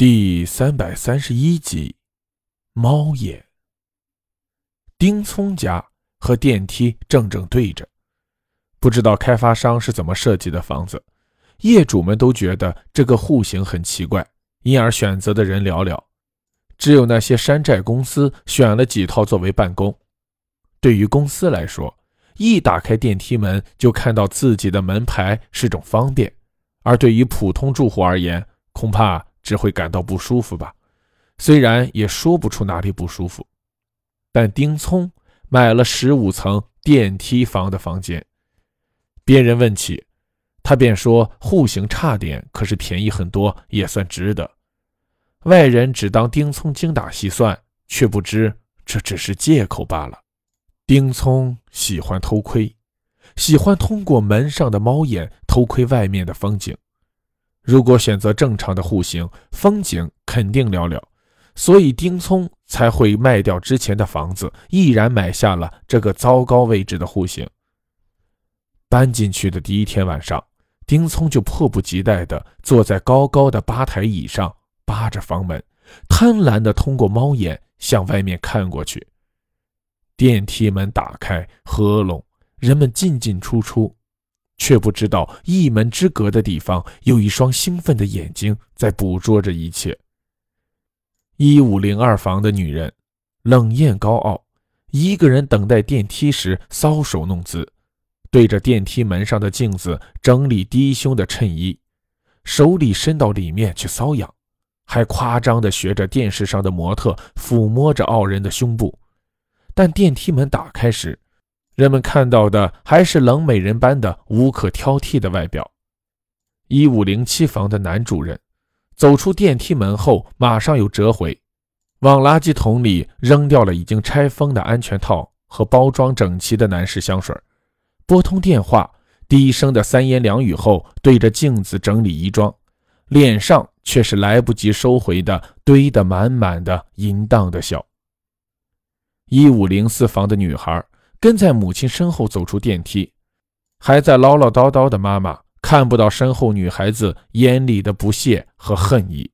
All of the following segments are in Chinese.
第三百三十一集，猫眼。丁聪家和电梯正正对着，不知道开发商是怎么设计的房子，业主们都觉得这个户型很奇怪，因而选择的人寥寥，只有那些山寨公司选了几套作为办公。对于公司来说，一打开电梯门就看到自己的门牌是种方便，而对于普通住户而言，恐怕。只会感到不舒服吧，虽然也说不出哪里不舒服。但丁聪买了十五层电梯房的房间，别人问起，他便说户型差点，可是便宜很多，也算值得。外人只当丁聪精打细算，却不知这只是借口罢了。丁聪喜欢偷窥，喜欢通过门上的猫眼偷窥外面的风景。如果选择正常的户型，风景肯定寥寥，所以丁聪才会卖掉之前的房子，毅然买下了这个糟糕位置的户型。搬进去的第一天晚上，丁聪就迫不及待地坐在高高的吧台椅上，扒着房门，贪婪地通过猫眼向外面看过去。电梯门打开，合拢，人们进进出出。却不知道一门之隔的地方有一双兴奋的眼睛在捕捉着一切。一五零二房的女人冷艳高傲，一个人等待电梯时搔首弄姿，对着电梯门上的镜子整理低胸的衬衣，手里伸到里面去搔痒，还夸张地学着电视上的模特抚摸着傲人的胸部。但电梯门打开时，人们看到的还是冷美人般的无可挑剔的外表。一五零七房的男主人走出电梯门后，马上又折回，往垃圾桶里扔掉了已经拆封的安全套和包装整齐的男士香水，拨通电话，低声的三言两语后，对着镜子整理衣装，脸上却是来不及收回的堆得满满的淫荡的笑。一五零四房的女孩。跟在母亲身后走出电梯，还在唠唠叨叨的妈妈看不到身后女孩子眼里的不屑和恨意。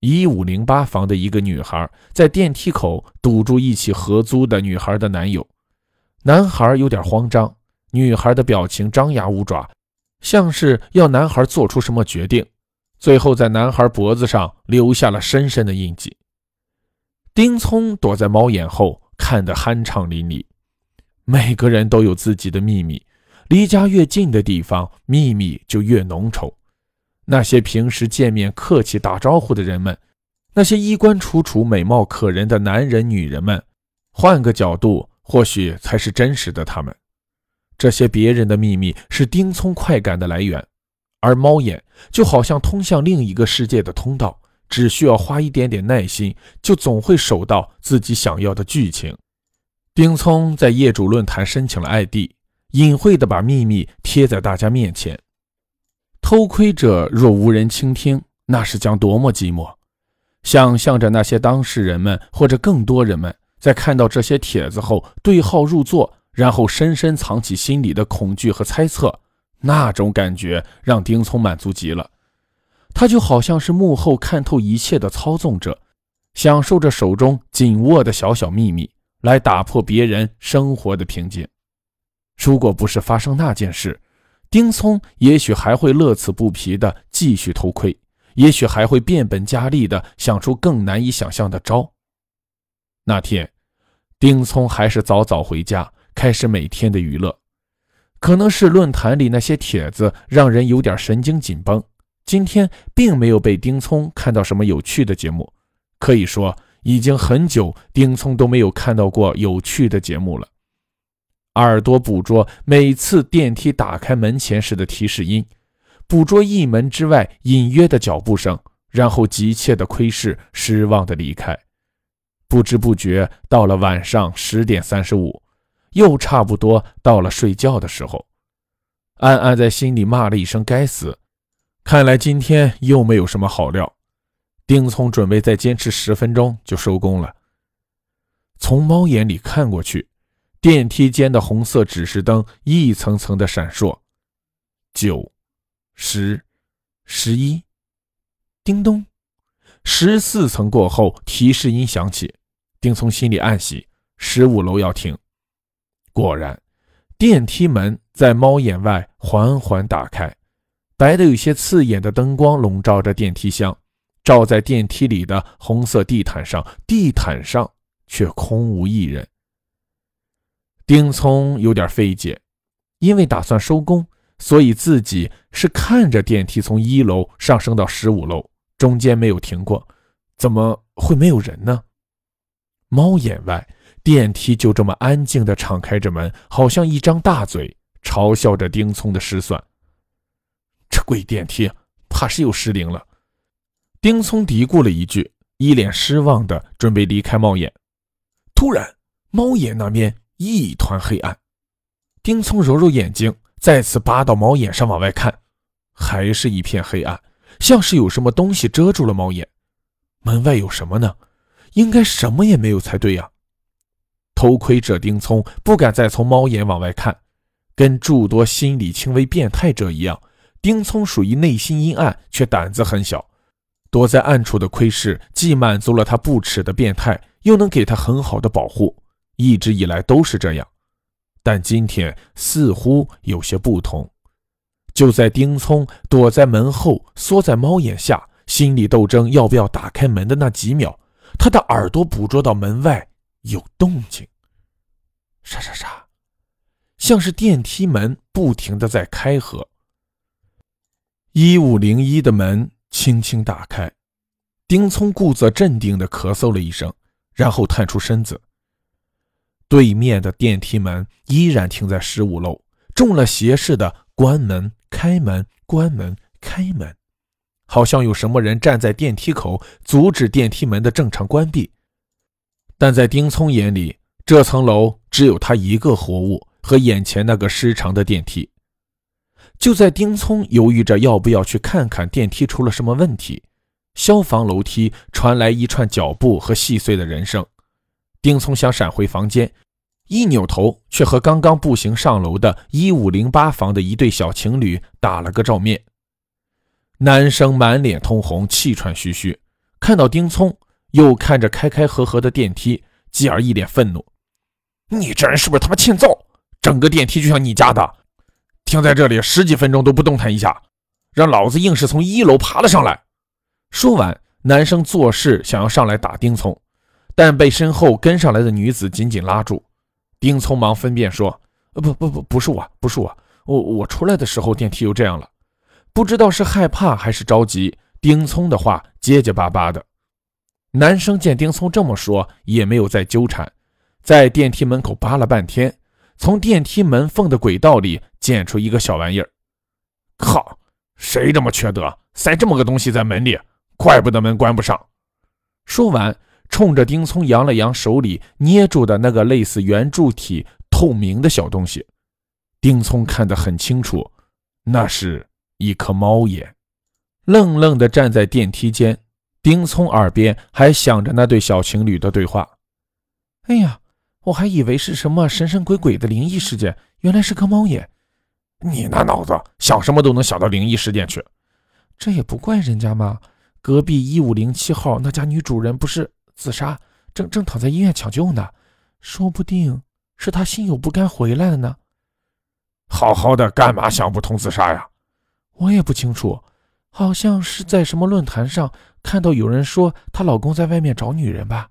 一五零八房的一个女孩在电梯口堵住一起合租的女孩的男友，男孩有点慌张，女孩的表情张牙舞爪，像是要男孩做出什么决定，最后在男孩脖子上留下了深深的印记。丁聪躲在猫眼后看得酣畅淋漓。每个人都有自己的秘密，离家越近的地方，秘密就越浓稠。那些平时见面客气打招呼的人们，那些衣冠楚楚、美貌可人的男人、女人们，换个角度，或许才是真实的他们。这些别人的秘密是丁聪快感的来源，而猫眼就好像通向另一个世界的通道，只需要花一点点耐心，就总会守到自己想要的剧情。丁聪在业主论坛申请了 ID，隐晦地把秘密贴在大家面前。偷窥者若无人倾听，那是将多么寂寞！想象着那些当事人们或者更多人们在看到这些帖子后对号入座，然后深深藏起心里的恐惧和猜测，那种感觉让丁聪满足极了。他就好像是幕后看透一切的操纵者，享受着手中紧握的小小秘密。来打破别人生活的平静。如果不是发生那件事，丁聪也许还会乐此不疲地继续偷窥，也许还会变本加厉地想出更难以想象的招。那天，丁聪还是早早回家，开始每天的娱乐。可能是论坛里那些帖子让人有点神经紧绷，今天并没有被丁聪看到什么有趣的节目，可以说。已经很久，丁聪都没有看到过有趣的节目了。耳朵捕捉每次电梯打开门前时的提示音，捕捉一门之外隐约的脚步声，然后急切的窥视，失望的离开。不知不觉到了晚上十点三十五，又差不多到了睡觉的时候。暗暗在心里骂了一声：“该死！”看来今天又没有什么好料。丁聪准备再坚持十分钟就收工了。从猫眼里看过去，电梯间的红色指示灯一层层的闪烁。九、十、十一，叮咚，十四层过后，提示音响起，丁聪心里暗喜，十五楼要停。果然，电梯门在猫眼外缓缓打开，白的有些刺眼的灯光笼罩着电梯箱，照在电梯里的红色地毯上，地毯上却空无一人。丁聪有点费解，因为打算收工，所以自己是看着电梯从一楼上升到十五楼。中间没有停过，怎么会没有人呢？猫眼外，电梯就这么安静地敞开着门，好像一张大嘴，嘲笑着丁聪的失算。这鬼电梯，怕是又失灵了。丁聪嘀咕了一句，一脸失望地准备离开猫眼。突然，猫眼那边一团黑暗。丁聪揉揉眼睛，再次扒到猫眼上往外看，还是一片黑暗。像是有什么东西遮住了猫眼，门外有什么呢？应该什么也没有才对呀。偷窥者丁聪不敢再从猫眼往外看，跟诸多心理轻微变态者一样，丁聪属于内心阴暗却胆子很小，躲在暗处的窥视既满足了他不耻的变态，又能给他很好的保护，一直以来都是这样，但今天似乎有些不同。就在丁聪躲在门后，缩在猫眼下，心理斗争要不要打开门的那几秒，他的耳朵捕捉到门外有动静，沙沙沙，像是电梯门不停的在开合。一五零一的门轻轻打开，丁聪故作镇定的咳嗽了一声，然后探出身子。对面的电梯门依然停在十五楼，中了邪似的关门。开门，关门，开门，好像有什么人站在电梯口，阻止电梯门的正常关闭。但在丁聪眼里，这层楼只有他一个活物和眼前那个失常的电梯。就在丁聪犹豫着要不要去看看电梯出了什么问题，消防楼梯传来一串脚步和细碎的人声。丁聪想闪回房间。一扭头，却和刚刚步行上楼的一五零八房的一对小情侣打了个照面。男生满脸通红，气喘吁吁，看到丁聪，又看着开开合合的电梯，继而一脸愤怒：“你这人是不是他妈欠揍？整个电梯就像你家的，停在这里十几分钟都不动弹一下，让老子硬是从一楼爬了上来。”说完，男生做事想要上来打丁聪，但被身后跟上来的女子紧紧拉住。丁聪忙分辨说：“呃，不不不，不是我，不是我，我我出来的时候电梯又这样了，不知道是害怕还是着急。”丁聪的话结结巴巴的。男生见丁聪这么说，也没有再纠缠，在电梯门口扒了半天，从电梯门缝的轨道里捡出一个小玩意儿。靠，谁这么缺德，塞这么个东西在门里？怪不得门关不上。说完。冲着丁聪扬了扬手里捏住的那个类似圆柱体透明的小东西，丁聪看得很清楚，那是一颗猫眼。愣愣地站在电梯间，丁聪耳边还响着那对小情侣的对话：“哎呀，我还以为是什么神神鬼鬼的灵异事件，原来是颗猫眼。你那脑子想什么都能想到灵异事件去，这也不怪人家嘛。隔壁一五零七号那家女主人不是……”自杀，正正躺在医院抢救呢，说不定是她心有不甘回来了呢。好好的，干嘛想不通自杀呀？我也不清楚，好像是在什么论坛上看到有人说她老公在外面找女人吧。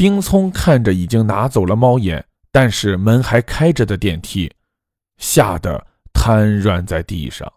丁聪看着已经拿走了猫眼，但是门还开着的电梯，吓得瘫软在地上。